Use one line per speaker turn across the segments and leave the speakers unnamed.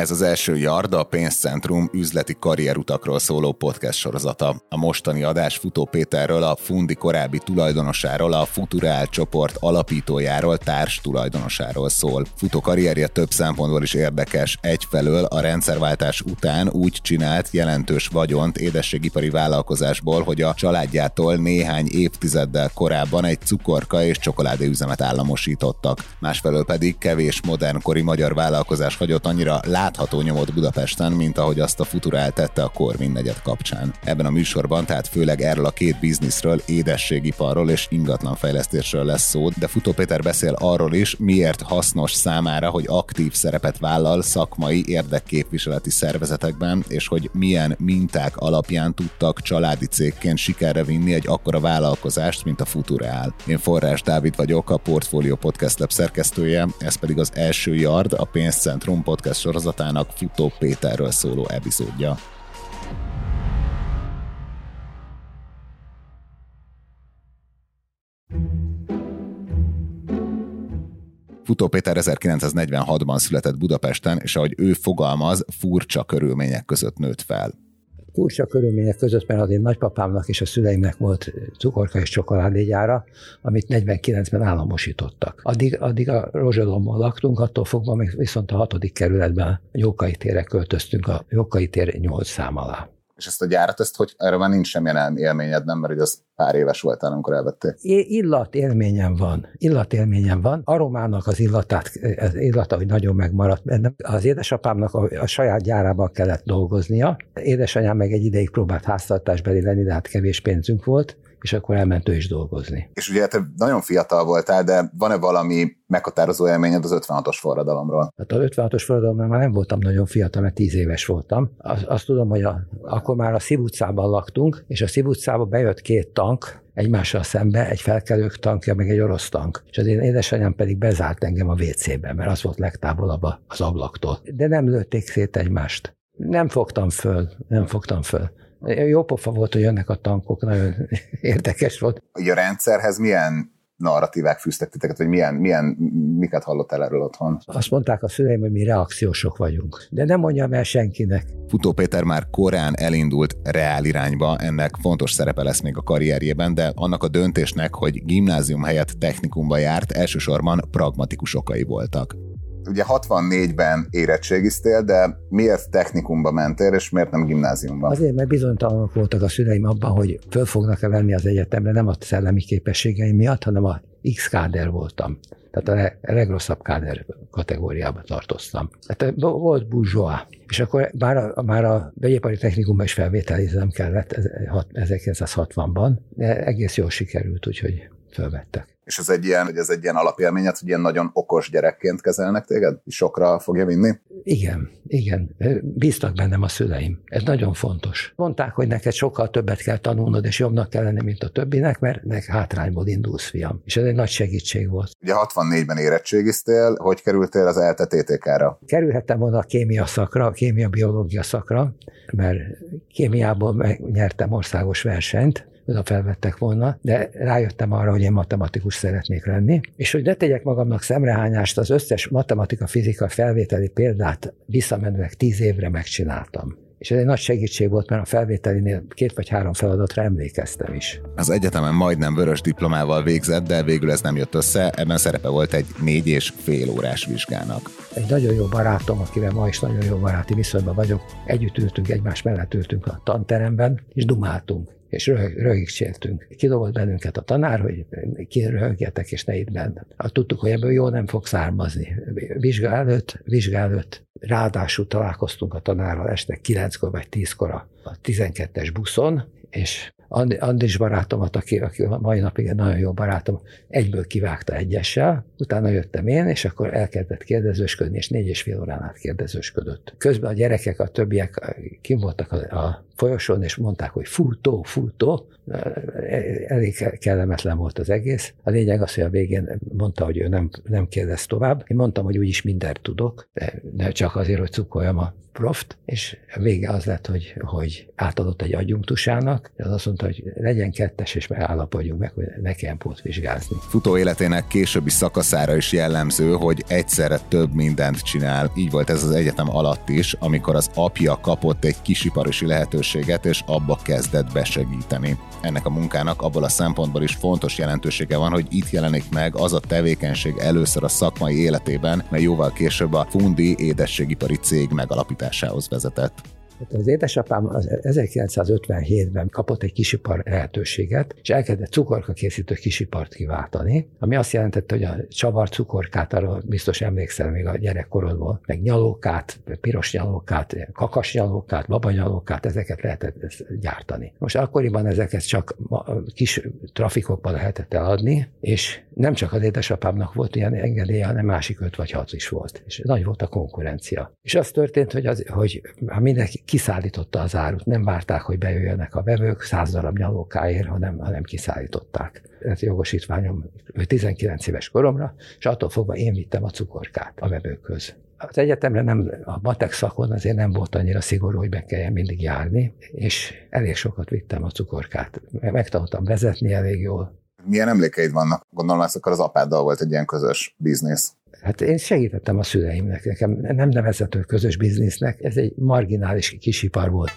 Ez az első Yard, a Pénzcentrum üzleti karrierutakról szóló podcast sorozata. A mostani adás Futó Péterről, a Fundi korábbi tulajdonosáról, a Futurál csoport alapítójáról, társ tulajdonosáról szól. Futó karrierje több szempontból is érdekes. Egyfelől a rendszerváltás után úgy csinált jelentős vagyont édességipari vállalkozásból, hogy a családjától néhány évtizeddel korábban egy cukorka és csokoládéüzemet államosítottak. Másfelől pedig kevés modernkori magyar vállalkozás hagyott annyira lát látható nyomot Budapesten, mint ahogy azt a Futurál tette a Korvin negyed kapcsán. Ebben a műsorban tehát főleg erről a két bizniszről, édességiparról és ingatlanfejlesztésről lesz szó, de Futó Péter beszél arról is, miért hasznos számára, hogy aktív szerepet vállal szakmai érdekképviseleti szervezetekben, és hogy milyen minták alapján tudtak családi cégként sikerre vinni egy akkora vállalkozást, mint a Futurál. Én Forrás Dávid vagyok, a Portfolio Podcast Lab szerkesztője, ez pedig az első Yard, a Pénzcentrum podcast sorozat sorozatának Futó Péterről szóló epizódja. Futó Péter 1946-ban született Budapesten, és ahogy ő fogalmaz, furcsa körülmények között nőtt fel
furcsa körülmények között, mert az én nagypapámnak és a szüleimnek volt cukorka és csokoládégyára, amit 49-ben államosítottak. Addig, addig a Rozsodonban laktunk, attól fogva még viszont a hatodik kerületben a Jókai térre költöztünk, a Jókai tér 8 szám alá.
És ezt a gyárat, ezt hogy erről már nincs semmilyen élményed, nem, mert az pár éves voltál, amikor elvették.
Illat élményem van. Illat élményem van. Aromának az illatát, az illata, hogy nagyon megmaradt bennem. Az édesapámnak a, a saját gyárában kellett dolgoznia. Édesanyám meg egy ideig próbált háztartásbeli lenni, de hát kevés pénzünk volt és akkor elment ő is dolgozni.
És ugye te nagyon fiatal voltál, de van-e valami meghatározó élményed az 56-os forradalomról?
Hát az 56-os forradalomról már nem voltam nagyon fiatal, mert 10 éves voltam. Azt, azt tudom, hogy a, akkor már a Szív utcában laktunk, és a Szív utcában bejött két tank, egymással szembe, egy felkelők tankja, meg egy orosz tank. És az én édesanyám pedig bezárt engem a WC-be, mert az volt legtávolabb az ablaktól. De nem lőtték szét egymást. Nem fogtam föl, nem fogtam föl. Jó pofa volt, hogy jönnek a tankok, nagyon érdekes volt.
A rendszerhez milyen narratívák fűztek titeket, vagy milyen, milyen, miket hallottál erről otthon?
Azt mondták a szüleim, hogy mi reakciósok vagyunk. De nem mondjam el senkinek.
Futó Péter már korán elindult reál irányba, ennek fontos szerepe lesz még a karrierjében, de annak a döntésnek, hogy gimnázium helyett technikumba járt, elsősorban pragmatikus okai voltak ugye 64-ben érettségiztél, de miért technikumba mentél, és miért nem gimnáziumba?
Azért, mert bizonytalanok voltak a szüleim abban, hogy föl fognak-e venni az egyetemre, nem a szellemi képességeim miatt, hanem a X káder voltam. Tehát a legrosszabb káder kategóriába tartoztam. Tehát volt burzsóa. És akkor már a, már a vegyipari technikumban is felvételizem kellett 1960-ban, de egész jól sikerült, úgyhogy fölvettek
és ez egy ilyen, hogy ez egy ilyen alapélményed, hogy ilyen nagyon okos gyerekként kezelnek téged? Sokra fogja vinni?
Igen, igen. Bíztak bennem a szüleim. Ez nagyon fontos. Mondták, hogy neked sokkal többet kell tanulnod, és jobbnak kell lenni, mint a többinek, mert nek hátrányból indulsz, fiam. És ez egy nagy segítség volt.
Ugye 64-ben érettségiztél, hogy kerültél az ELTE TTK-ra?
Kerülhettem volna a kémia szakra, a kémia-biológia szakra, mert kémiából nyertem országos versenyt, oda felvettek volna, de rájöttem arra, hogy én matematikus szeretnék lenni, és hogy ne tegyek magamnak szemrehányást, az összes matematika-fizika felvételi példát visszamenőleg tíz évre megcsináltam. És ez egy nagy segítség volt, mert a felvételinél két vagy három feladatra emlékeztem is.
Az egyetemen majdnem vörös diplomával végzett, de végül ez nem jött össze, ebben szerepe volt egy négy és fél órás vizsgának.
Egy nagyon jó barátom, akivel ma is nagyon jó baráti viszonyban vagyok, együtt ültünk, egymás mellett ültünk a tanteremben, és dumáltunk és röhög, röhögcséltünk. Kidobott bennünket a tanár, hogy ki röhögjetek, és ne itt benne. Tudtuk, hogy ebből jó nem fog származni. Vizsga előtt, vizsga előtt ráadásul találkoztunk a tanárral este 9-kor vagy 10-kor a 12-es buszon, és Andis barátomat, aki, aki mai napig egy nagyon jó barátom, egyből kivágta egyessel, utána jöttem én, és akkor elkezdett kérdezősködni, és négy és fél órán át kérdezősködött. Közben a gyerekek, a többiek kim voltak a, a folyosón, és mondták, hogy futó, futó, elég kellemetlen volt az egész. A lényeg az, hogy a végén mondta, hogy ő nem, nem kérdez tovább. Én mondtam, hogy úgyis mindent tudok, de, de csak azért, hogy cukoljam a proft, és a vége az lett, hogy, hogy átadott egy adjunktusának, az azt mondta, hogy legyen kettes, és megállapodjunk meg, hogy ne kelljen pótvizsgázni.
Futó életének későbbi szakaszára is jellemző, hogy egyszerre több mindent csinál. Így volt ez az egyetem alatt is, amikor az apja kapott egy kisiparosi lehetőséget, és abba kezdett besegíteni. Ennek a munkának abból a szempontból is fontos jelentősége van, hogy itt jelenik meg az a tevékenység először a szakmai életében, mely jóval később a Fundi édességipari cég megalapításához vezetett.
Hát az édesapám az 1957-ben kapott egy kisipar lehetőséget, és elkezdett cukorka készítő kisipart kiváltani, ami azt jelentette, hogy a csavar cukorkát, arra biztos emlékszel még a gyerekkorodból, meg nyalókát, piros nyalókát, kakas nyalókát, babanyalókát, ezeket lehetett gyártani. Most akkoriban ezeket csak kis trafikokban lehetett eladni, és nem csak az édesapámnak volt ilyen engedélye, hanem másik öt vagy hat is volt. És nagy volt a konkurencia. És az történt, hogy, az, hogy ha mindenki kiszállította az árut, nem várták, hogy bejöjjenek a vevők száz darab nyalókáért, hanem, hanem kiszállították. Ez jogosítványom 19 éves koromra, és attól fogva én vittem a cukorkát a vevőkhöz. Az egyetemre nem, a matek szakon azért nem volt annyira szigorú, hogy be kelljen mindig járni, és elég sokat vittem a cukorkát. Megtanultam vezetni elég jól,
milyen emlékeid vannak? Gondolom, ez akkor az apáddal volt egy ilyen közös biznisz.
Hát én segítettem a szüleimnek, nekem nem nevezhető közös biznisznek, ez egy marginális kisipar volt.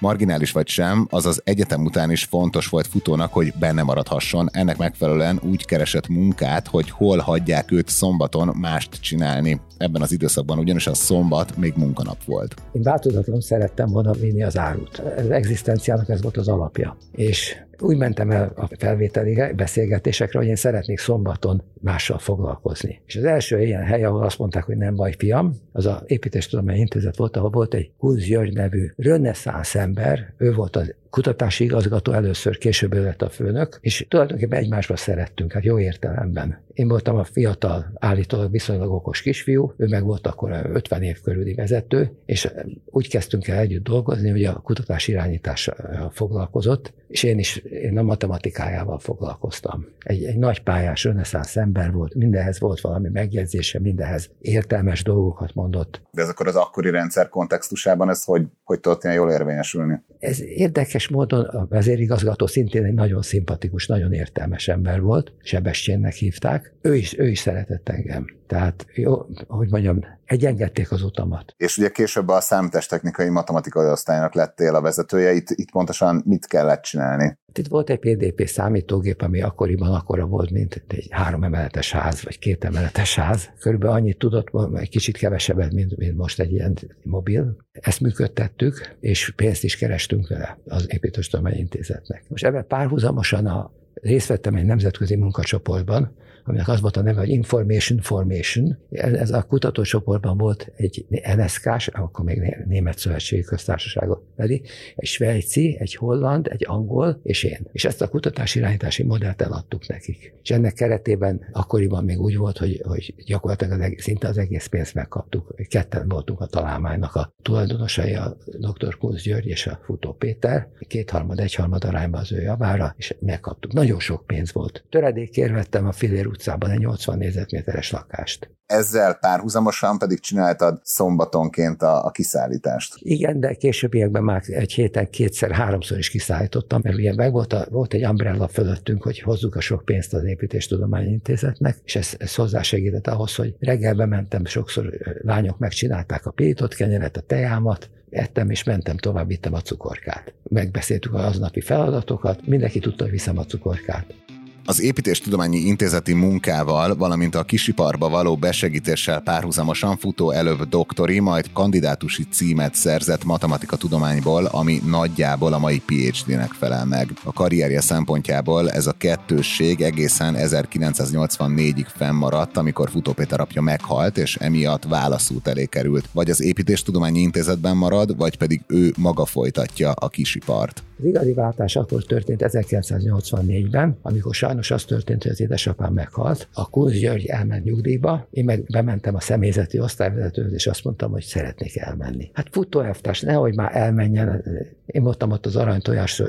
Marginális vagy sem, az az egyetem után is fontos volt futónak, hogy benne maradhasson. Ennek megfelelően úgy keresett munkát, hogy hol hagyják őt szombaton mást csinálni. Ebben az időszakban ugyanis a szombat még munkanap volt.
Én változatlanul szerettem volna vinni az árut. Az egzisztenciának ez volt az alapja. És úgy mentem el a felvételi beszélgetésekre, hogy én szeretnék szombaton mással foglalkozni. És az első ilyen hely, ahol azt mondták, hogy nem baj, fiam, az a építéstudományi intézet volt, ahol volt egy Kulz György nevű reneszánsz ember, ő volt az kutatási igazgató először, később ő lett a főnök, és tulajdonképpen egymásba szerettünk, hát jó értelemben. Én voltam a fiatal, állítólag viszonylag okos kisfiú, ő meg volt akkor a 50 év körüli vezető, és úgy kezdtünk el együtt dolgozni, hogy a kutatás irányítással foglalkozott, és én is én a matematikájával foglalkoztam. Egy, egy nagy pályás, reneszánsz ember volt, mindenhez volt valami megjegyzése, mindenhez értelmes dolgokat mondott.
De ez akkor az akkori rendszer kontextusában ez hogy, hogy tudott ilyen jól érvényesülni?
Ez érdekes módon a vezérigazgató szintén egy nagyon szimpatikus, nagyon értelmes ember volt, Sebestyénnek hívták. Ő is, ő is szeretett engem. Tehát, jó, hogy mondjam, egyengedték az utamat.
És ugye később a számítástechnikai matematikai osztálynak lettél a vezetője, itt, itt pontosan mit kellett csinálni?
Itt volt egy PDP számítógép, ami akkoriban akkora volt, mint egy három emeletes ház, vagy két emeletes ház. Körülbelül annyit tudott, egy kicsit kevesebbet, mint, mint most egy ilyen mobil. Ezt működtettük, és pénzt is kerestünk vele az Építőstudományi Intézetnek. Most ebben párhuzamosan a részt vettem egy nemzetközi munkacsoportban, aminek az volt a neve, hogy Information Formation. Ez a kutatócsoportban volt egy NSK-s, akkor még Német Szövetségi Köztársaságot pedig, egy svájci, egy holland, egy angol, és én. És ezt a kutatási irányítási modellt eladtuk nekik. És ennek keretében akkoriban még úgy volt, hogy, hogy gyakorlatilag az egész, szinte az egész pénzt megkaptuk. Ketten voltunk a találmánynak a tulajdonosai, a dr. Kunz György és a Futó Péter. Kétharmad, egyharmad arányban az ő javára, és megkaptuk. Nagyon sok pénz volt. Töredékért vettem a Filér utcában egy 80 négyzetméteres lakást.
Ezzel párhuzamosan pedig csináltad szombatonként a, a kiszállítást.
Igen, de későbbiekben már egy héten kétszer, háromszor is kiszállítottam, mert ugye meg volt, a, volt egy umbrella fölöttünk, hogy hozzuk a sok pénzt az Építéstudományi Intézetnek, és ez, ez hozzásegített ahhoz, hogy reggelbe mentem, sokszor lányok megcsinálták a pirított kenyeret, a tejámat, ettem, és mentem tovább, vittem a cukorkát. Megbeszéltük az aznapi feladatokat, mindenki tudta, hogy viszem a cukorkát.
Az építéstudományi intézeti munkával, valamint a kisiparba való besegítéssel párhuzamosan futó előbb doktori, majd kandidátusi címet szerzett matematika tudományból, ami nagyjából a mai PhD-nek felel meg. A karrierje szempontjából ez a kettősség egészen 1984-ig fennmaradt, amikor Futó Péter apja meghalt, és emiatt válaszút elé került. Vagy az építéstudományi intézetben marad, vagy pedig ő maga folytatja a kisipart.
Az igazi váltás akkor történt 1984-ben, amikor sajnos az történt, hogy az édesapám meghalt. A Kunz György elment nyugdíjba, én meg bementem a személyzeti osztályvezetőhöz, és azt mondtam, hogy szeretnék elmenni. Hát futóelvtárs, nehogy már elmenjen. Én voltam ott az aranytojás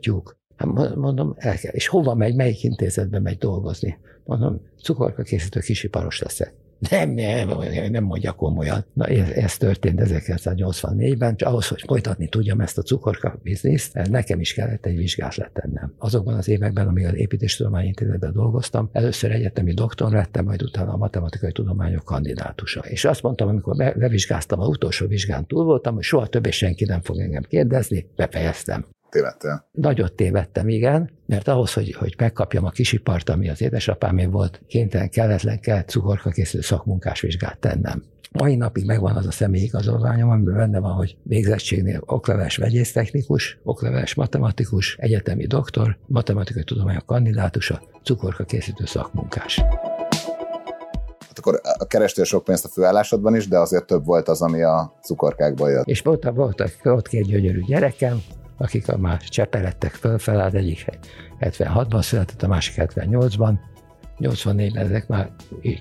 tyúk. Hát mondom, el kell. És hova megy, melyik intézetbe megy dolgozni? Mondom, cukorka készítő kisiparos leszek. Nem, nem, nem mondja komolyan. Na, ez, ez történt 1984-ben, és ahhoz, hogy folytatni tudjam ezt a cukorka bizniszt, nekem is kellett egy vizsgát letennem. Azokban az években, amíg az építéstudományi intézetben dolgoztam, először egyetemi doktor lettem, majd utána a matematikai tudományok kandidátusa. És azt mondtam, amikor levizsgáztam, a utolsó vizsgán túl voltam, hogy soha többé senki nem fog engem kérdezni, befejeztem
tévedtél.
Nagyot tévedtem, igen, mert ahhoz, hogy, hogy megkapjam a kisipart, ami az édesapámé volt, kénytelen, kelletlen, kellett cukorka készülő szakmunkás vizsgát tennem. Mai napig megvan az a személyi igazolványom, amiben benne van, hogy végzettségnél okleveles vegyésztechnikus, okleveles matematikus, egyetemi doktor, matematikai tudományok kandidátusa, cukorka készítő szakmunkás.
Hát akkor kerestél sok pénzt a főállásodban is, de azért több volt az, ami a cukorkákból jött.
És volt, volt, volt két gyönyörű gyerekem, akik a már csepelettek fölfel, az egyik 76-ban született, a másik 78-ban, 84-ben ezek már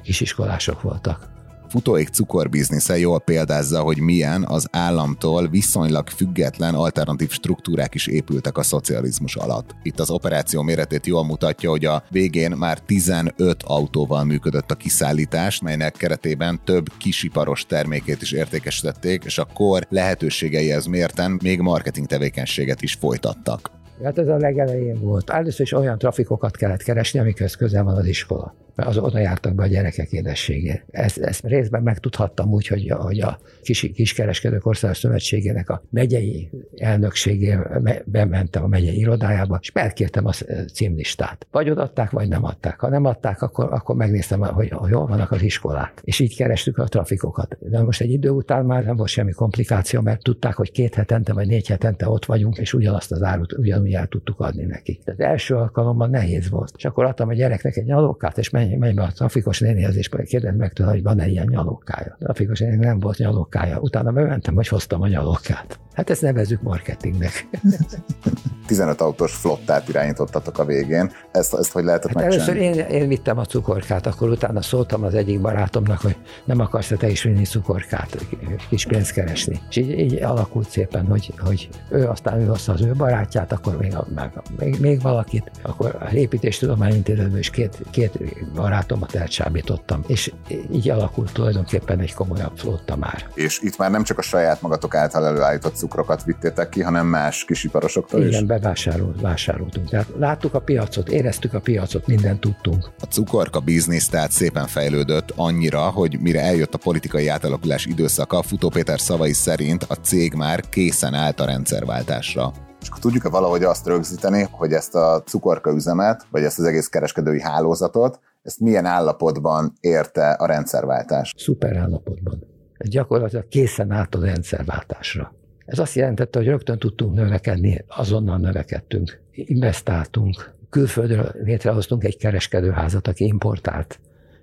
kisiskolások voltak
futóik cukorbiznisze jól példázza, hogy milyen az államtól viszonylag független alternatív struktúrák is épültek a szocializmus alatt. Itt az operáció méretét jól mutatja, hogy a végén már 15 autóval működött a kiszállítás, melynek keretében több kisiparos termékét is értékesítették, és a kor lehetőségeihez mérten még marketing tevékenységet is folytattak.
Hát ez a legelején volt. Először is olyan trafikokat kellett keresni, amikhez közel van az iskola mert az oda jártak be a gyerekek édességé. Ezt, ezt részben megtudhattam úgy, hogy, hogy a kis, kiskereskedők országos szövetségének a megyei elnökségé bementem a megyei irodájába, és megkértem a címlistát. Vagy odaadták, vagy nem adták. Ha nem adták, akkor, akkor megnéztem, hogy hol vannak az iskolák. És így kerestük a trafikokat. De most egy idő után már nem volt semmi komplikáció, mert tudták, hogy két hetente vagy négy hetente ott vagyunk, és ugyanazt az árut ugyanúgy el tudtuk adni nekik. Tehát első alkalommal nehéz volt. És akkor adtam a gyereknek egy nyalókát, és menj, menj be a trafikos nénihez, és kérdezd meg tőle, hogy van-e ilyen nyalókája. A trafikos néni nem volt nyalókája. Utána bementem, hogy hoztam a nyalókát. Hát ezt nevezzük marketingnek.
15 autós flottát irányítottatok a végén. Ezt, ezt hogy lehetett hát
Először én, én vittem a cukorkát, akkor utána szóltam az egyik barátomnak, hogy nem akarsz te is vinni cukorkát, kis pénzt keresni. És így, így alakult szépen, hogy, hogy ő aztán ő hozta az ő barátját, akkor még, meg, még, még valakit, akkor a építéstudományintézetben is két, két barátomat elcsábítottam, és így alakult tulajdonképpen egy komolyabb flotta már.
És itt már nem csak a saját magatok által előállított cukrokat vittétek ki, hanem más kisiparosoktól
Igen, is? Igen, bevásárolt, vásároltunk. Tehát láttuk a piacot, éreztük a piacot, mindent tudtunk.
A cukorka biznisz tehát szépen fejlődött annyira, hogy mire eljött a politikai átalakulás időszaka, Futó Péter szavai szerint a cég már készen állt a rendszerváltásra. És akkor tudjuk-e valahogy azt rögzíteni, hogy ezt a cukorka üzemet, vagy ezt az egész kereskedői hálózatot, ezt milyen állapotban érte a rendszerváltás?
Szuper állapotban. Gyakorlatilag készen állt a rendszerváltásra. Ez azt jelentette, hogy rögtön tudtunk növekedni, azonnal növekedtünk, investáltunk, külföldről létrehoztunk egy kereskedőházat, aki importált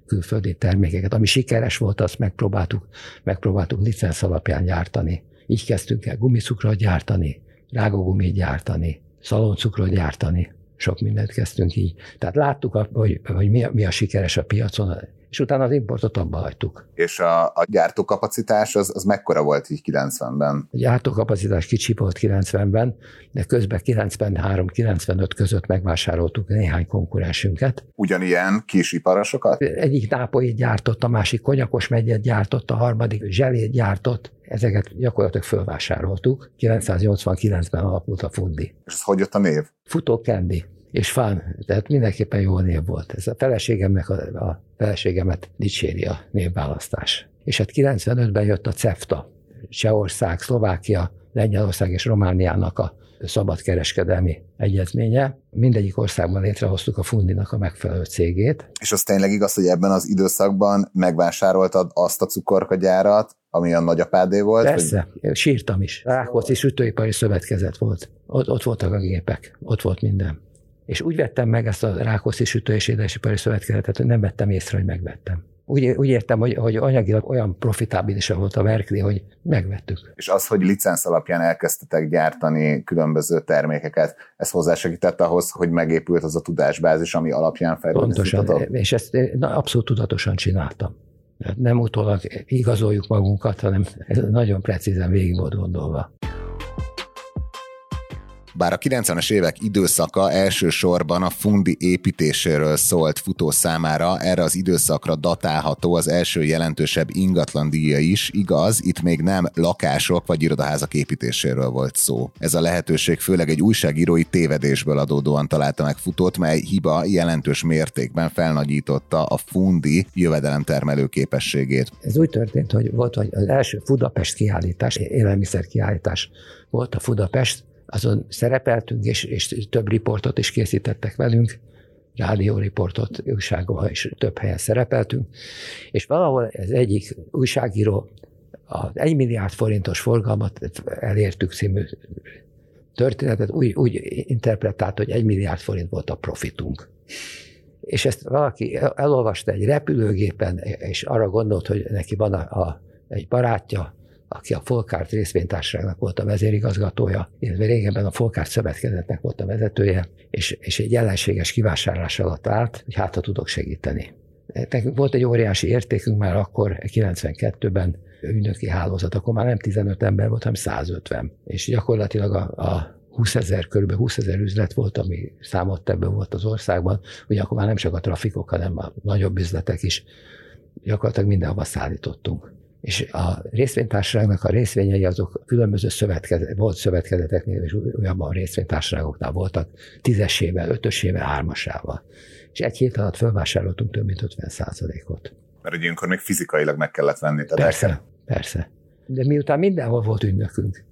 külföldi termékeket. Ami sikeres volt, azt megpróbáltuk, megpróbáltuk licensz alapján gyártani. Így kezdtünk el gumicukrot gyártani, rágógumit gyártani, szaloncukrot gyártani, sok mindent kezdtünk így. Tehát láttuk, hogy, hogy mi, a, mi a sikeres a piacon, és utána az importot abba hagytuk.
És a, a gyártókapacitás az, az mekkora volt így 90-ben?
A gyártókapacitás kicsi volt 90-ben, de közben 93-95 között megvásároltuk néhány konkurensünket.
Ugyanilyen kisiparosokat?
Egyik nápolyt gyártott, a másik konyakos megyet gyártott, a harmadik zselét gyártott, ezeket gyakorlatilag fölvásároltuk. 989-ben alapult a Fundi.
És ez hogy jött a név?
Futó Candy és fán, tehát mindenképpen jó név volt. Ez a feleségemnek, a, a feleségemet dicséri a névválasztás. És hát 95-ben jött a CEFTA, Csehország, Szlovákia, Lengyelország és Romániának a szabadkereskedelmi egyezménye. Mindegyik országban létrehoztuk a Fundinak a megfelelő cégét.
És az tényleg igaz, hogy ebben az időszakban megvásároltad azt a cukorkagyárat, ami a nagyapádé volt?
Persze, hogy... sírtam is. Rákóczi Sütőipari Szövetkezet volt. Ott, ott voltak a gépek, ott volt minden. És úgy vettem meg ezt a Rákoszi Sütő és Édesipari Szövetkezetet, hogy nem vettem észre, hogy megvettem. Úgy, úgy értem, hogy, hogy anyagilag olyan profitábilis volt a Berkeley, hogy megvettük.
És az, hogy licensz alapján elkezdtetek gyártani különböző termékeket, ez hozzásegített ahhoz, hogy megépült az a tudásbázis, ami alapján fejlődött.
Pontosan, és ezt na, abszolút tudatosan csináltam. Nem utólag igazoljuk magunkat, hanem ez nagyon precízen végig volt gondolva.
Bár a 90-es évek időszaka elsősorban a fundi építéséről szólt futó számára, erre az időszakra datálható az első jelentősebb ingatlan díja is, igaz, itt még nem lakások vagy irodaházak építéséről volt szó. Ez a lehetőség főleg egy újságírói tévedésből adódóan találta meg futót, mely hiba jelentős mértékben felnagyította a fundi jövedelemtermelő képességét.
Ez úgy történt, hogy volt hogy az első Budapest kiállítás, élelmiszer kiállítás volt a Budapest, azon szerepeltünk, és, és több riportot is készítettek velünk, rádióriportot, újságban is több helyen szerepeltünk, és valahol ez egyik újságíró az 1 milliárd forintos forgalmat elértük című történetet úgy, úgy interpretált, hogy 1 milliárd forint volt a profitunk. És ezt valaki elolvasta egy repülőgépen, és arra gondolt, hogy neki van a, a, egy barátja, aki a Folkárt részvénytársaságnak volt a vezérigazgatója, illetve régebben a Folkárt szövetkezetnek volt a vezetője, és, és egy ellenséges kivásárlás alatt állt, hogy hát, ha tudok segíteni. Nekünk volt egy óriási értékünk már akkor, 92-ben ügynöki hálózat, akkor már nem 15 ember volt, hanem 150. És gyakorlatilag a, a 20 ezer, kb. 20 ezer üzlet volt, ami számolt ebből volt az országban, ugye akkor már nem csak a trafikok, hanem a nagyobb üzletek is gyakorlatilag mindenhova szállítottunk és a részvénytársaságnak a részvényei azok különböző szövetkezet, volt szövetkezeteknél, és olyanban részvénytársaságoknál voltak tízesével, ötösével, hármasával. És egy hét alatt felvásároltunk több mint 50 százalékot.
Mert ugye ilyenkor még fizikailag meg kellett venni.
Tehát persze, el... persze. De miután mindenhol volt ügynökünk,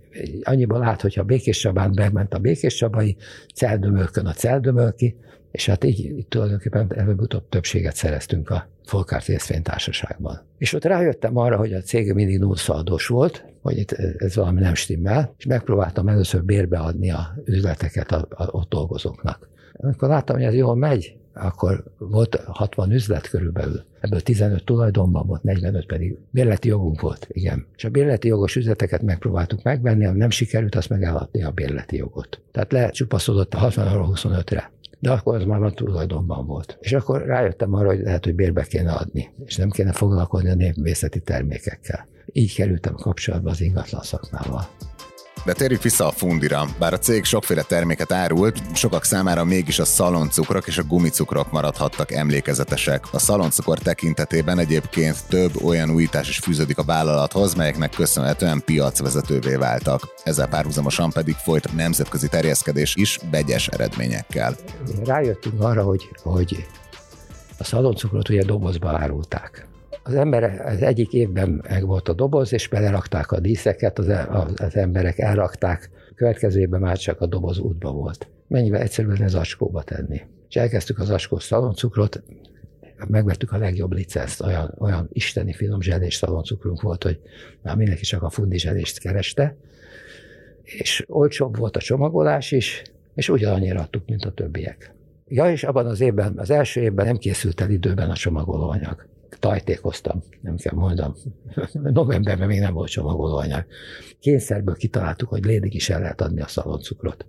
annyiból lát, hogyha Békés Csabán bement a Békés Csabai, Celdömölkön a Celdömölki, és hát így, így tulajdonképpen előbb-utóbb többséget szereztünk a Folkárt részvénytársaságban. És ott rájöttem arra, hogy a cég mindig nullszaldós volt, hogy itt ez valami nem stimmel, és megpróbáltam először bérbe adni a üzleteket a, a, ott dolgozóknak. Amikor láttam, hogy ez jól megy, akkor volt 60 üzlet körülbelül. Ebből 15 tulajdonban volt, 45 pedig bérleti jogunk volt, igen. És a bérleti jogos üzleteket megpróbáltuk megvenni, ha nem sikerült, azt meg eladni a bérleti jogot. Tehát lecsupaszodott a 60 25-re de akkor az már a tulajdonban volt. És akkor rájöttem arra, hogy lehet, hogy bérbe kéne adni, és nem kéne foglalkozni a népvészeti termékekkel. Így kerültem kapcsolatba az ingatlan szakmával.
De térjük vissza a fundira. Bár a cég sokféle terméket árult, sokak számára mégis a szaloncukrok és a gumicukrok maradhattak emlékezetesek. A szaloncukor tekintetében egyébként több olyan újítás is fűződik a vállalathoz, melyeknek köszönhetően piacvezetővé váltak. Ezzel párhuzamosan pedig folyt nemzetközi terjeszkedés is begyes eredményekkel.
Rájöttünk arra, hogy, hogy a szaloncukrot ugye dobozba árulták az ember az egyik évben meg volt a doboz, és belerakták a díszeket, az, az emberek elrakták, következő évben már csak a doboz útba volt. Mennyivel egyszerűen ez acskóba tenni. És elkezdtük az acskós szaloncukrot, megvettük a legjobb licenszt, olyan, olyan isteni finom zselés szaloncukrunk volt, hogy már mindenki csak a fundi zselést kereste, és olcsóbb volt a csomagolás is, és ugyanannyira adtuk, mint a többiek. Ja, és abban az évben, az első évben nem készült el időben a csomagolóanyag tajtékoztam, nem kell mondom. Novemberben még nem volt csomagolóanyag. Kényszerből kitaláltuk, hogy lédig is el lehet adni a szaloncukrot.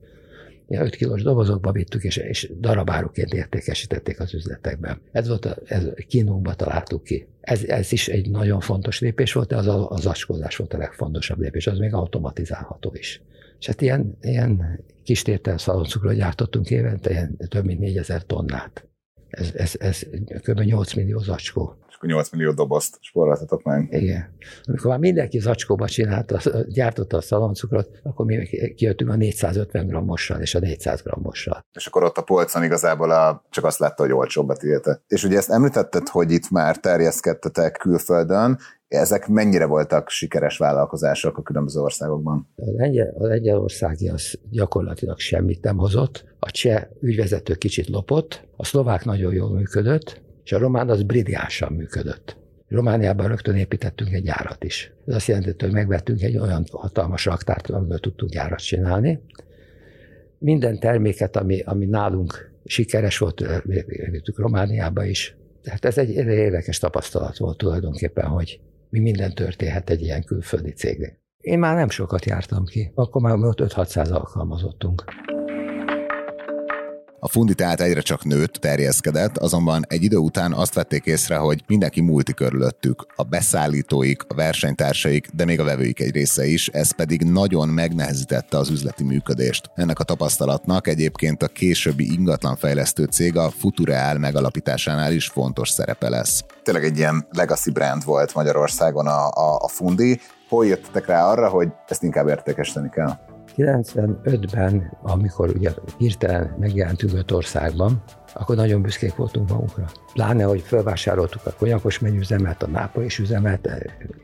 Ja, 5 kilós dobozokba vittük, és, és darabáruként értékesítették az üzletekben. Ez volt, a, ez kínunkba találtuk ki. Ez, ez is egy nagyon fontos lépés volt, de az, az askolás volt a legfontosabb lépés, az még automatizálható is. És hát ilyen, ilyen kis tétel szaloncukrot gyártottunk évente, ilyen több mint 4000 tonnát. Ez, ez, ez kb. 8 millió zacskó
akkor 8 millió dobozt spóroltatok meg.
Igen. Amikor már mindenki zacskóba csinálta, gyártotta a szaloncukrot, akkor mi kijöttünk a 450 grammossal és a 400 grammossal.
És akkor ott a polcon igazából a, csak azt látta, hogy olcsóbbat tiéte. És ugye ezt említetted, hogy itt már terjeszkedtetek külföldön, ezek mennyire voltak sikeres vállalkozások a különböző országokban?
A, lengyel, a lengyelországi az gyakorlatilag semmit nem hozott, a cseh ügyvezető kicsit lopott, a szlovák nagyon jól működött, és a román az brilliánsan működött. Romániában rögtön építettünk egy gyárat is. Ez azt jelenti, hogy megvettünk egy olyan hatalmas raktárt, amiből tudtunk gyárat csinálni. Minden terméket, ami, ami nálunk sikeres volt, elvittük Romániába is. Tehát ez egy érdekes tapasztalat volt tulajdonképpen, hogy mi minden történhet egy ilyen külföldi cégnél. Én már nem sokat jártam ki, akkor már ott 5-600 alkalmazottunk.
A fundi tehát egyre csak nőtt, terjeszkedett, azonban egy idő után azt vették észre, hogy mindenki multi körülöttük. A beszállítóik, a versenytársaik, de még a vevőik egy része is, ez pedig nagyon megnehezítette az üzleti működést. Ennek a tapasztalatnak egyébként a későbbi ingatlanfejlesztő cég a Futureal megalapításánál is fontos szerepe lesz. Tényleg egy ilyen legacy brand volt Magyarországon a, a, a fundi. Hol jöttetek rá arra, hogy ezt inkább értékesíteni kell?
95-ben, amikor ugye hirtelen megjelentünk öt országban, akkor nagyon büszkék voltunk magunkra. Pláne, hogy felvásároltuk a konyakos üzemet, a nápolyos üzemet,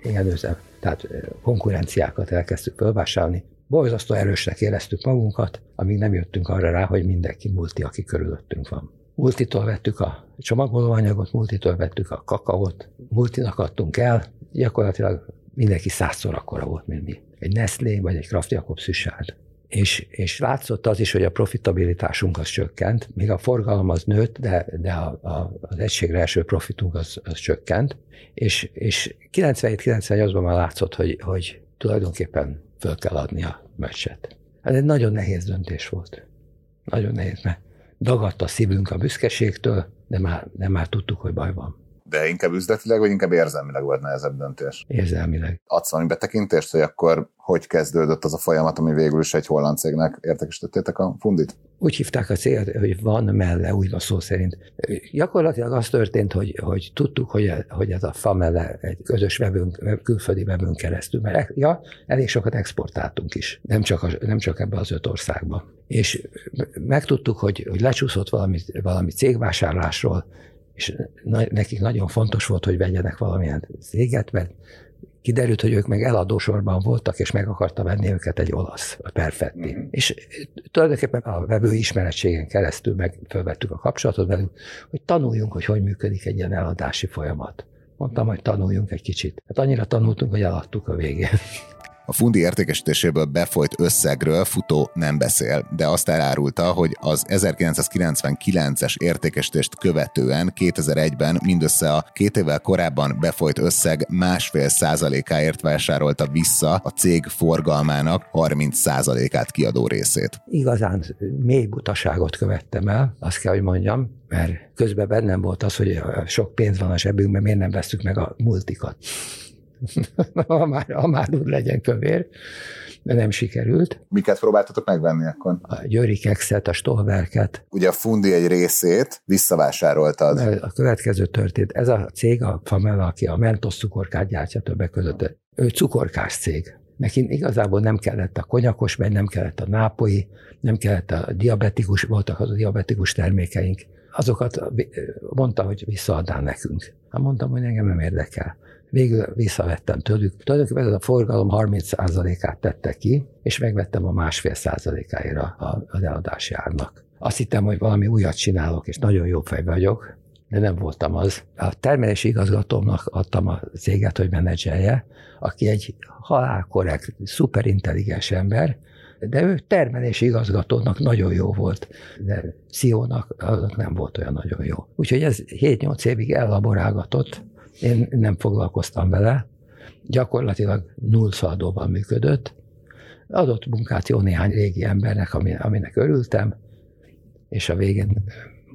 ilyen üzem, tehát konkurenciákat elkezdtük felvásárolni. Borzasztó erősnek éreztük magunkat, amíg nem jöttünk arra rá, hogy mindenki multi, aki körülöttünk van. Multitól vettük a csomagolóanyagot, multitól vettük a kakaót, multinak adtunk el, gyakorlatilag mindenki százszor akkora volt, mint mi. Egy Nestlé vagy egy Kraft Jakob Szüsárd. És, és látszott az is, hogy a profitabilitásunk az csökkent, még a forgalom az nőtt, de, de a, a, az egységre első profitunk az, az csökkent, és, és 97-98-ban már látszott, hogy, hogy tulajdonképpen föl kell adni a meccset. Ez egy nagyon nehéz döntés volt. Nagyon nehéz, mert dagadt a szívünk a büszkeségtől, de már, de már tudtuk, hogy baj van.
De inkább üzletileg, vagy inkább érzelmileg volt nehezebb döntés?
Érzelmileg.
Adsz valami betekintést, hogy akkor hogy kezdődött az a folyamat, ami végül is egy holland cégnek értekesítettétek a fundit?
Úgy hívták a céget, hogy van melle, úgy van szó szerint. Gyakorlatilag az történt, hogy, hogy tudtuk, hogy, hogy ez a famelle egy közös webünk, külföldi webünk keresztül, mert ja, elég sokat exportáltunk is, nem csak, a, nem csak ebbe az öt országba. És megtudtuk, hogy, hogy lecsúszott valami, valami cégvásárlásról, és nekik nagyon fontos volt, hogy vegyenek valamilyen céget, mert kiderült, hogy ők meg eladósorban voltak, és meg akarta venni őket egy olasz, a Perfetti. Mm. És tulajdonképpen a vevő ismeretségen keresztül meg felvettük a kapcsolatot velük, hogy tanuljunk, hogy hogy működik egy ilyen eladási folyamat. Mondtam, hogy tanuljunk egy kicsit. Hát annyira tanultunk, hogy eladtuk a végén.
A fundi értékesítéséből befolyt összegről futó nem beszél, de azt elárulta, hogy az 1999-es értékesítést követően 2001-ben mindössze a két évvel korábban befolyt összeg másfél százalékáért vásárolta vissza a cég forgalmának 30 százalékát kiadó részét.
Igazán mély butaságot követtem el, azt kell, hogy mondjam, mert közben bennem volt az, hogy sok pénz van a zsebünkben, miért nem veszük meg a multikat. ha, már, ha már úgy legyen kövér, de nem sikerült.
Miket próbáltatok megvenni akkor?
A Győri kekszet, a Stolberket.
Ugye a fundi egy részét visszavásároltad.
A következő történt. Ez a cég, a Famela, aki a Mentos cukorkát gyártja többek között, ő cukorkás cég. Neki igazából nem kellett a konyakos, vagy nem kellett a nápoi, nem kellett a diabetikus, voltak az a diabetikus termékeink. Azokat mondta, hogy visszaadná nekünk. Hát mondtam, hogy engem nem érdekel végül visszavettem tőlük. Tulajdonképpen ez a forgalom 30%-át tette ki, és megvettem a másfél százalékáira az eladási árnak. Azt hittem, hogy valami újat csinálok, és nagyon jó fej vagyok, de nem voltam az. A termelési igazgatómnak adtam a céget, hogy menedzselje, aki egy halálkorrekt, szuperintelligens ember, de ő termelési igazgatónak nagyon jó volt, de CEO-nak nem volt olyan nagyon jó. Úgyhogy ez 7-8 évig elaborálgatott, én nem foglalkoztam vele, gyakorlatilag nullszaldóban működött. Adott munkát jó néhány régi embernek, aminek örültem, és a végén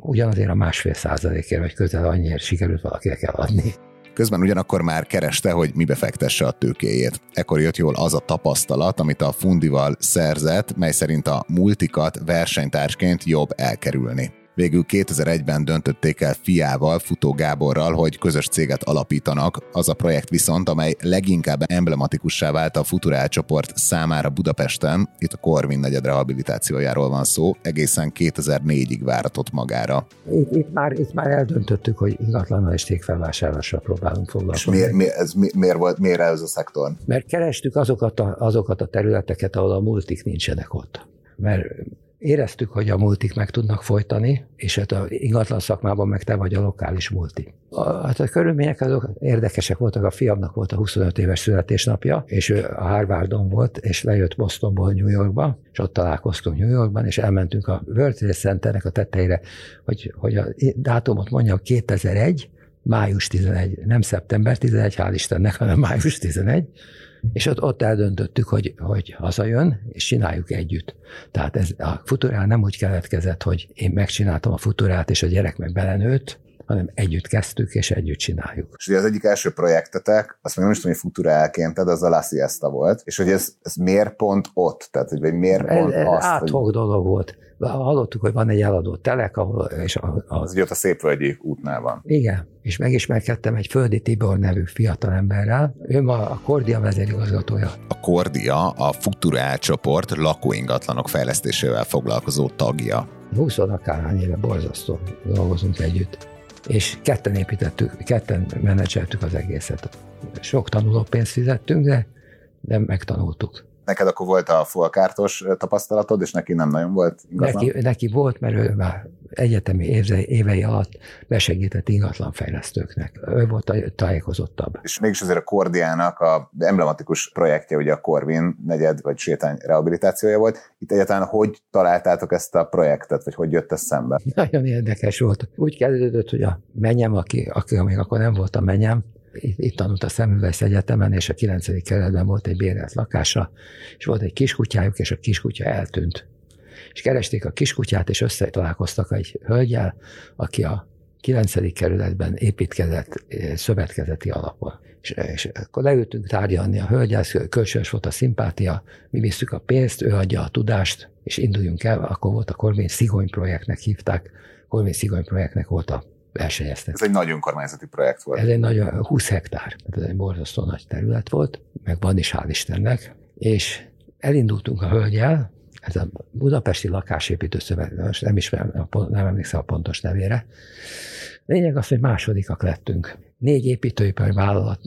ugyanazért a másfél százalékért, vagy közel annyiért sikerült valakinek eladni.
Közben ugyanakkor már kereste, hogy mibe fektesse a tőkéjét. Ekkor jött jól az a tapasztalat, amit a fundival szerzett, mely szerint a multikat versenytársként jobb elkerülni. Végül 2001-ben döntötték el fiával, Futó Gáborral, hogy közös céget alapítanak. Az a projekt viszont, amely leginkább emblematikussá vált a Futurál csoport számára Budapesten, itt a Korvin negyed rehabilitációjáról van szó, egészen 2004-ig váratott magára.
Itt, itt, már, itt már eldöntöttük, hogy ingatlannal és tégfelvásárlással próbálunk foglalkozni.
És miért, miért, ez, miért, volt, miért ez a szektor?
Mert kerestük azokat a, azokat a területeket, ahol a multik nincsenek ott. Mert Éreztük, hogy a multik meg tudnak folytani, és hát a ingatlan szakmában meg te vagy a lokális multi. A, hát a körülmények azok érdekesek voltak. A fiamnak volt a 25 éves születésnapja, és ő a Harvardon volt, és lejött Bostonból New Yorkba, és ott találkoztunk New Yorkban, és elmentünk a World Trade Centernek a tetejére, hogy, hogy a dátumot mondjam, 2001, május 11, nem szeptember 11, hál' Istennek, hanem május 11, és ott, ott eldöntöttük, hogy, hogy hazajön, és csináljuk együtt. Tehát ez, a futurál nem úgy keletkezett, hogy én megcsináltam a futurát, és a gyerek meg belenőtt, hanem együtt kezdtük, és együtt csináljuk.
És ugye az egyik első projektetek, azt még nem is tudom, hogy futurálként, de az a La Siesta volt, és hogy ez, ez miért pont ott? Tehát, hogy miért pont
ez,
azt?
Áthog hogy... dolog volt. Hallottuk, hogy van egy eladó telek, ahol... És a,
a... Az ugye ott a Szépvölgyi útnál van.
Igen, és megismerkedtem egy Földi Tibor nevű fiatalemberrel. Ő ma a Kordia vezérigazgatója.
A Kordia a Futurál csoport lakóingatlanok fejlesztésével foglalkozó tagja.
20 akárhány éve borzasztó dolgozunk együtt és ketten építettük, ketten menedzseltük az egészet. Sok tanulópénzt fizettünk, de, de megtanultuk.
Neked akkor volt a folkártos tapasztalatod, és neki nem nagyon volt
igazán? Neki, neki volt, mert ő már egyetemi évei alatt besegített ingatlanfejlesztőknek. Ő volt a tájékozottabb.
És mégis azért a Kordiának a emblematikus projektje, ugye a Corvin negyed vagy sétány rehabilitációja volt. Itt egyáltalán hogy találtátok ezt a projektet, vagy hogy jött ez szembe?
Nagyon érdekes volt. Úgy kezdődött, hogy a menyem, aki, aki még akkor nem volt a menyem, itt, tanult a Szemüvesz Egyetemen, és a 9. kerületben volt egy bérelt lakása, és volt egy kiskutyájuk, és a kiskutya eltűnt. És keresték a kiskutyát, és összetalálkoztak egy hölgyel, aki a 9. kerületben építkezett eh, szövetkezeti alapon. És, és akkor leültünk tárgyalni a hölgyel, kölcsönös volt a szimpátia, mi visszük a pénzt, ő adja a tudást, és induljunk el, akkor volt a Korvény Szigony projektnek hívták, Korvény Szigony projektnek volt a versenyeztek.
Ez egy nagy önkormányzati projekt volt.
Ez egy nagy, 20 hektár, ez egy borzasztó nagy terület volt, meg van is, hál' Istennek, és elindultunk a hölgyel, ez a Budapesti Lakásépítő Szövet, most nem ismerem, nem emlékszem a pontos nevére. Lényeg az, hogy másodikak lettünk. Négy építőipari vállalat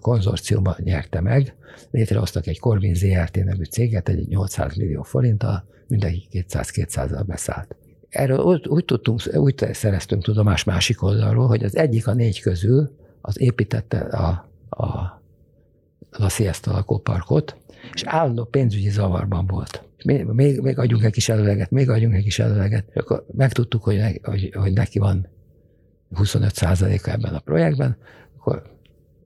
konzorciumban nyerte meg, létrehoztak egy Corvin ZRT nevű céget, egy 800 millió forinttal, mindenki 200-200-al beszállt erről úgy, tudtunk, úgy szereztünk tudomást másik oldalról, hogy az egyik a négy közül az építette a, a La Siesta lakóparkot, és állandó pénzügyi zavarban volt. Még, még, még adjunk egy kis előleget, még adjunk egy kis előleget, akkor megtudtuk, hogy, ne, hogy, hogy neki van 25%-a ebben a projektben, akkor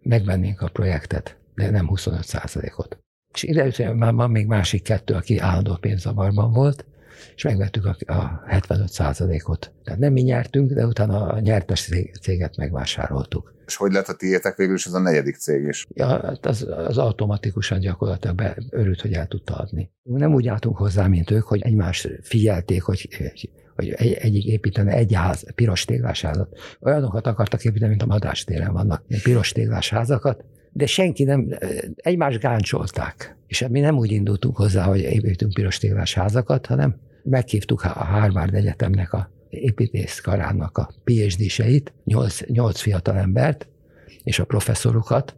megvennénk a projektet, de nem 25%-ot. És ide már van még másik kettő, aki állandó pénzzavarban volt, és megvettük a, a 75 ot Tehát nem mi nyertünk, de utána a nyertes céget megvásároltuk.
És hogy lett a tiétek végül is ez a negyedik cég is?
Ja, hát az, az automatikusan gyakorlatilag be, örült, hogy el tudta adni. Nem úgy álltunk hozzá, mint ők, hogy egymást figyelték, hogy hogy egy, egyik építene egy ház, piros téglás házat. Olyanokat akartak építeni, mint a madástéren vannak, piros téglás házakat, de senki nem, egymást gáncsolták. És mi nem úgy indultunk hozzá, hogy építünk piros téglás házakat, hanem meghívtuk a Harvard Egyetemnek a építész karának a PhD-seit, nyolc, nyolc fiatal embert, és a professzorukat,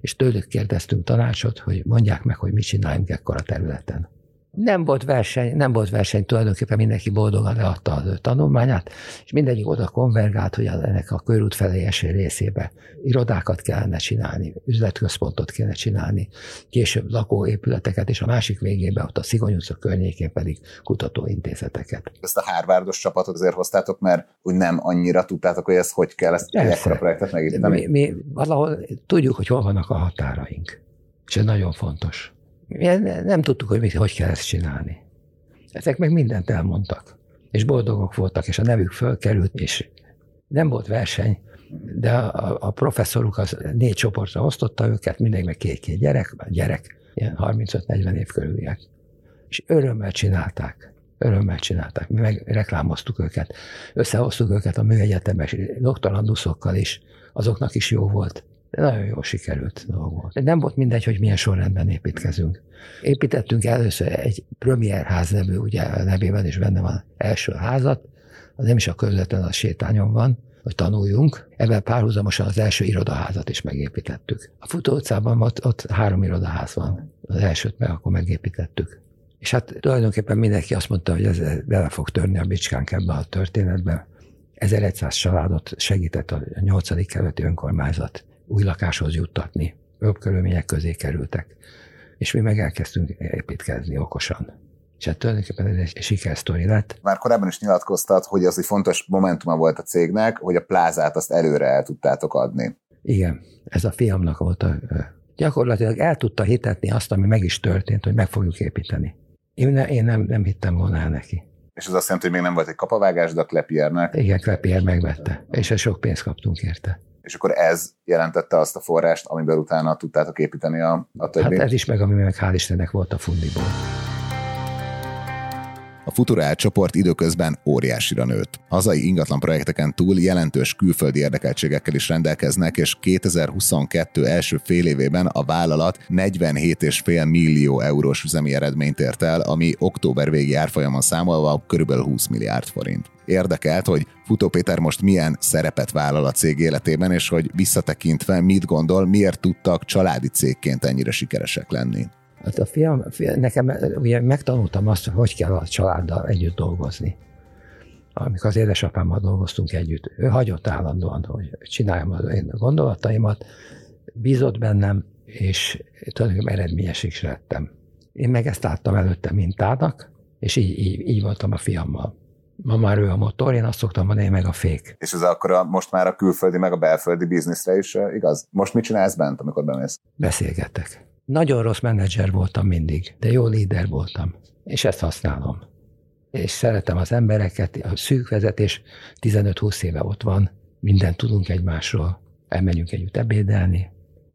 és tőlük kérdeztünk tanácsot, hogy mondják meg, hogy mit csináljunk ekkor a területen. Nem volt verseny, nem volt verseny, tulajdonképpen mindenki boldogan leadta az ő tanulmányát, és mindegyik oda konvergált, hogy ennek a körút felé eső részébe irodákat kellene csinálni, üzletközpontot kellene csinálni, később lakóépületeket, és a másik végében ott a Szigony utca környékén pedig kutatóintézeteket.
Ezt a Harvardos csapatot azért hoztátok, mert úgy nem annyira tudtátok, hogy ez hogy kell ezt a projektet megíteni.
Mi, mi valahol tudjuk, hogy hol vannak a határaink, és ez nagyon fontos. Nem tudtuk, hogy mit, hogy kell ezt csinálni. Ezek meg mindent elmondtak. És boldogok voltak, és a nevük fölkerült, és nem volt verseny, de a, a professzoruk az négy csoportra osztotta őket, mindenki meg két-két gyerek, gyerek, ilyen 35-40 év körüliek. És örömmel csinálták. Örömmel csinálták. Mi meg reklámoztuk őket. Összehoztuk őket a műegyetemes doktoranduszokkal is. Azoknak is jó volt. De nagyon jól sikerült dolog volt. Nem volt mindegy, hogy milyen sorrendben építkezünk. Építettünk először egy Premier ház nevű, ugye a nevében is benne van első házat, az nem is a közvetlen a sétányon van, hogy tanuljunk. Ebben párhuzamosan az első irodaházat is megépítettük. A Futó utcában ott, ott három irodaház van. Az elsőt meg akkor megépítettük. És hát tulajdonképpen mindenki azt mondta, hogy ez bele fog törni a bicskánk ebbe a történetbe. 1100 családot segített a 8. kerületi önkormányzat új lakáshoz juttatni. Jobb körülmények közé kerültek. És mi meg elkezdtünk építkezni okosan. És hát tulajdonképpen ez egy sikersztori lett.
Már korábban is nyilatkoztat, hogy az egy fontos momentuma volt a cégnek, hogy a plázát azt előre el tudtátok adni.
Igen, ez a fiamnak volt a Gyakorlatilag el tudta hitetni azt, ami meg is történt, hogy meg fogjuk építeni. Én, ne, én nem, nem hittem volna el neki.
És az azt jelenti, hogy még nem volt egy kapavágás, de a Klepiernek.
Igen, Klepier megvette, és sok pénzt kaptunk érte.
És akkor ez jelentette azt a forrást, amiből utána tudtátok építeni a, a többi?
Hát ez is meg, ami meg hál' Istennek volt a fundiból.
A Futurál csoport időközben óriásira nőtt. Hazai ingatlan projekteken túl jelentős külföldi érdekeltségekkel is rendelkeznek, és 2022 első fél évében a vállalat 47,5 millió eurós üzemi eredményt ért el, ami október végi árfolyamon számolva kb. 20 milliárd forint. Érdekelt, hogy Futó Péter most milyen szerepet vállal a cég életében, és hogy visszatekintve mit gondol, miért tudtak családi cégként ennyire sikeresek lenni.
Hát a fiam, nekem ugye megtanultam azt, hogy hogy kell a családdal együtt dolgozni. Amikor az édesapámmal dolgoztunk együtt, ő hagyott állandóan, hogy csináljam az én gondolataimat, bízott bennem, és tulajdonképpen eredményes is lettem. Én meg ezt láttam előtte mintának, és így, így, így voltam a fiammal. Ma már ő a motor, én azt szoktam mondani, meg a fék.
És ez akkor a, most már a külföldi, meg a belföldi bizniszre is igaz? Most mit csinálsz bent, amikor bemész?
Beszélgetek. Nagyon rossz menedzser voltam mindig, de jó líder voltam, és ezt használom. És szeretem az embereket, a szűk vezetés 15-20 éve ott van, mindent tudunk egymásról, elmegyünk együtt ebédelni,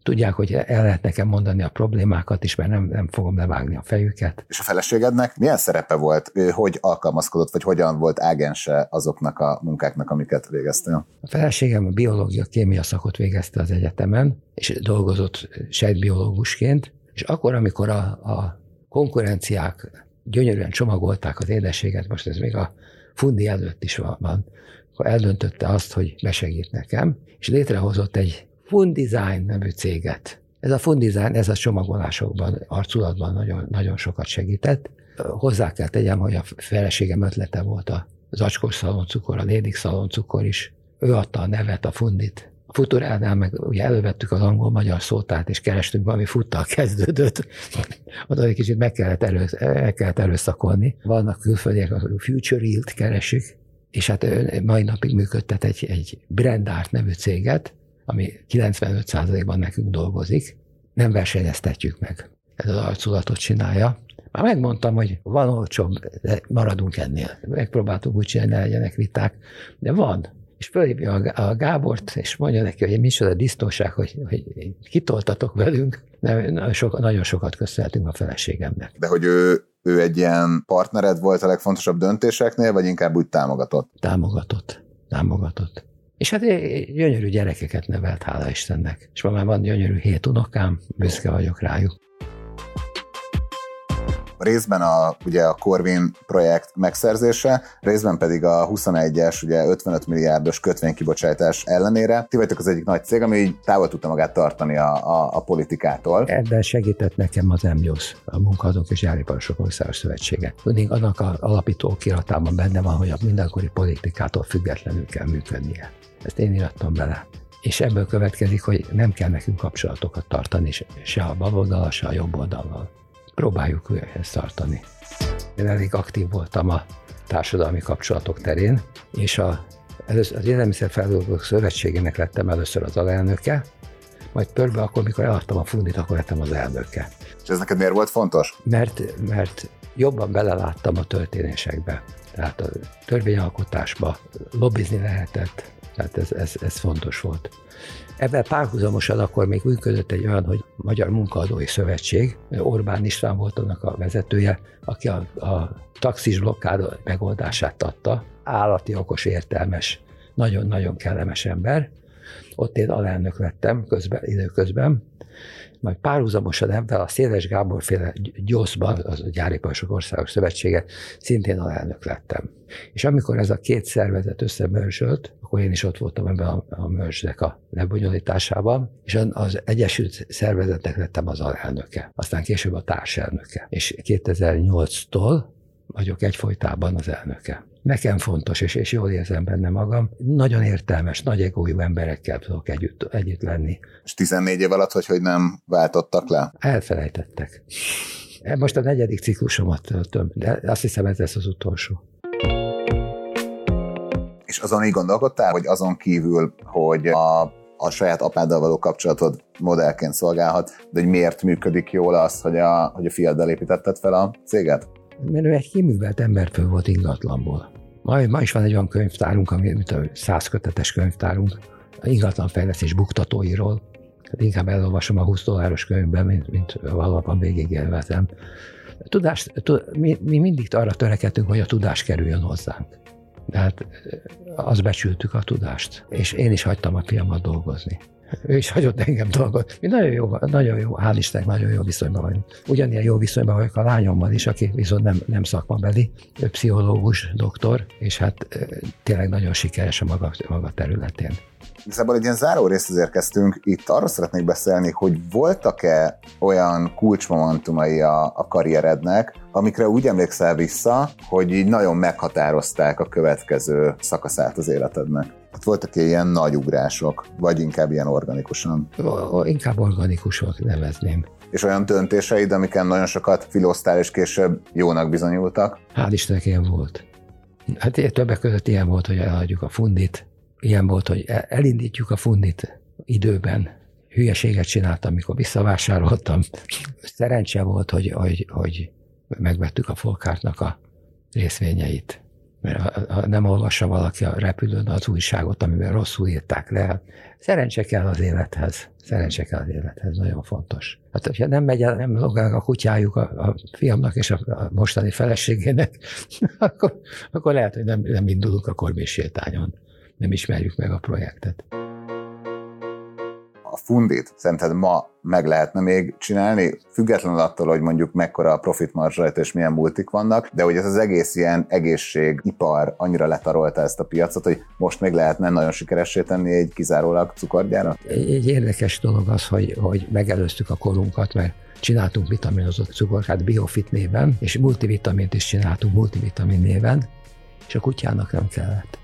tudják, hogy el lehet nekem mondani a problémákat is, mert nem, nem fogom levágni a fejüket.
És a feleségednek milyen szerepe volt? Hogy alkalmazkodott, vagy hogyan volt ágense azoknak a munkáknak, amiket végeztél?
A feleségem a biológia, kémia szakot végezte az egyetemen, és dolgozott sejtbiológusként, és akkor, amikor a, a konkurenciák gyönyörűen csomagolták az édességet, most ez még a fundi előtt is van, akkor eldöntötte azt, hogy besegít nekem, és létrehozott egy Fundesign nevű céget. Ez a Fundesign, ez a csomagolásokban, arculatban nagyon, nagyon sokat segített. Hozzá kell tegyem, hogy a feleségem ötlete volt a zacskós szaloncukor, a lédik szaloncukor is. Ő adta a nevet, a fundit. A futuránál meg ugye elővettük az angol-magyar szótát, és kerestünk valami futtal kezdődött. Oda egy kicsit meg kellett, elő, el kellett előszakolni. Vannak külföldiek, a Future Yield keresik, és hát mai napig működtet egy, egy Brand Art nevű céget, ami 95%-ban nekünk dolgozik, nem versenyeztetjük meg. Ez az arculatot csinálja. Már megmondtam, hogy van olcsóbb, de maradunk ennél. Megpróbáltuk úgy csinálni, ne legyenek viták, de van. És fölhívja a Gábort, és mondja neki, hogy micsoda disznóság, hogy, hogy kitoltatok velünk. De nagyon sokat köszönhetünk a feleségemnek.
De hogy ő, ő egy ilyen partnered volt a legfontosabb döntéseknél, vagy inkább úgy támogatott?
Támogatott. Támogatott. És hát gyönyörű gyerekeket nevelt, hála Istennek. És ma már van gyönyörű hét unokám, büszke vagyok rájuk
részben a, ugye a Corvin projekt megszerzése, részben pedig a 21-es, ugye 55 milliárdos kötvénykibocsátás ellenére. Ti vagytok az egyik nagy cég, ami így távol tudta magát tartani a, a, a politikától.
Ebben segített nekem az MJOS, a Munkahadók és Gyáriparosok Országos Szövetsége. Mindig annak a alapító okiratában benne van, hogy a mindenkori politikától függetlenül kell működnie. Ezt én írtam bele és ebből következik, hogy nem kell nekünk kapcsolatokat tartani se a bal oldalal, se a jobb oldalal próbáljuk ezt tartani. Én elég aktív voltam a társadalmi kapcsolatok terén, és a, először, az Élelmiszerfeldolgozók Szövetségének lettem először az alelnöke, majd pörbe, akkor, mikor eladtam a fundit, akkor lettem az elnöke.
És ez neked miért volt fontos?
Mert, mert jobban beleláttam a történésekbe. Tehát a törvényalkotásba lobbizni lehetett, tehát ez, ez, ez fontos volt. Ebben párhuzamosan akkor még működött egy olyan, hogy Magyar Munkaadói Szövetség, Orbán István volt annak a vezetője, aki a, a taxis blokkád megoldását adta. Állati, okos, értelmes, nagyon-nagyon kellemes ember. Ott én alelnök lettem közben, időközben, majd párhuzamosan ebben a Széles Gábor féle gyoszban, az a Gyáripasok Országos Szövetsége, szintén alelnök lettem. És amikor ez a két szervezet összemörzsölt, akkor én is ott voltam ebben a, a mörzsnek a lebonyolításában, és az Egyesült Szervezetek lettem az alelnöke, aztán később a társelnöke. És 2008-tól vagyok egyfolytában az elnöke. Nekem fontos, és, és jól érzem benne magam. Nagyon értelmes, nagy egójú emberekkel tudok együtt, együtt lenni.
És 14 év alatt, hogy, hogy nem váltottak le?
Elfelejtettek. Most a negyedik ciklusomat töltöm, de azt hiszem ez lesz az utolsó.
És azon így gondolkodtál, hogy azon kívül, hogy a a saját apáddal való kapcsolatod modellként szolgálhat, de hogy miért működik jól az, hogy a, hogy a fiaddal építetted fel a céget?
Mert ő egy kiművelt emberfő volt ingatlanból. Ma, ma is van egy olyan könyvtárunk, ami mint a száz kötetes könyvtárunk, a ingatlanfejlesztés buktatóiról. Hát inkább elolvasom a 20 dolláros könyvben, mint, mint valóban végig élvezem. Tudást, mi, mi mindig arra törekedtünk, hogy a tudás kerüljön hozzánk. De hát azt becsültük a tudást, és én is hagytam a fiamat dolgozni. Ő is hagyott engem dolgozni. Mi nagyon jó, nagyon jó, hál' Istennek, nagyon jó viszonyban vagyunk. Ugyanilyen jó viszonyban vagyok a lányommal is, aki viszont nem, nem szakmabeli, ő pszichológus, doktor, és hát tényleg nagyon sikeres a maga, maga területén.
Igazából egy ilyen záró részhez érkeztünk, itt arról szeretnék beszélni, hogy voltak-e olyan kulcsmomentumai a, a karrierednek, amikre úgy emlékszel vissza, hogy így nagyon meghatározták a következő szakaszát az életednek? Hát voltak ilyen nagy ugrások, vagy inkább ilyen organikusan?
Inkább organikusok nevezném.
És olyan döntéseid, amiken nagyon sokat filoztál, és később jónak bizonyultak?
Hál' Istennek ilyen volt. Hát többek között ilyen volt, hogy elhagyjuk a fundit, ilyen volt, hogy elindítjuk a fundit időben. Hülyeséget csináltam, amikor visszavásároltam. Szerencse volt, hogy, hogy, hogy megvettük a Folkártnak a részvényeit. Mert ha nem olvassa valaki a repülőn az újságot, amiben rosszul írták le, szerencse kell az élethez. Szerencse kell az élethez, nagyon fontos. Hát, hogyha nem megy el, nem logál a kutyájuk a, a fiamnak és a, a mostani feleségének, akkor, akkor lehet, hogy nem, nem indulunk a korbés sétányon nem ismerjük meg a projektet.
A fundit szerinted ma meg lehetne még csinálni, függetlenül attól, hogy mondjuk mekkora a profit marzsa és milyen multik vannak, de hogy ez az egész ilyen egészségipar annyira letarolta ezt a piacot, hogy most még lehetne nagyon sikeressé tenni egy kizárólag cukorgyárat?
Egy, egy érdekes dolog az, hogy, hogy megelőztük a korunkat, mert csináltunk vitaminozott cukorkát Biofit néven, és multivitamint is csináltunk multivitamin néven, és a kutyának nem kellett.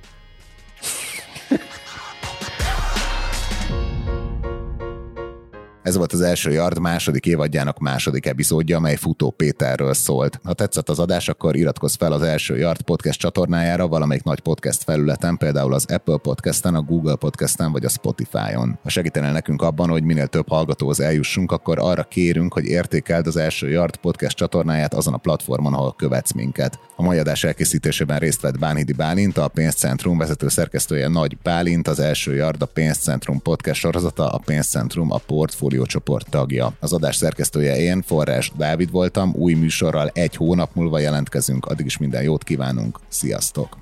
Ez volt az első Yard második évadjának második epizódja, amely Futó Péterről szólt. Ha tetszett az adás, akkor iratkozz fel az első Yard podcast csatornájára valamelyik nagy podcast felületen, például az Apple Podcasten, a Google Podcasten vagy a Spotify-on. Ha segítenél nekünk abban, hogy minél több hallgatóhoz eljussunk, akkor arra kérünk, hogy értékeld az első Yard podcast csatornáját azon a platformon, ahol követsz minket. A mai adás elkészítésében részt vett Bánhidi Bálint, a Pénzcentrum vezető szerkesztője Nagy Bálint, az első Yard a Pénzcentrum podcast sorozata, a Pénzcentrum a portfólió portfóliócsoport tagja. Az adás szerkesztője én, Forrás Dávid voltam, új műsorral egy hónap múlva jelentkezünk, addig is minden jót kívánunk, sziasztok!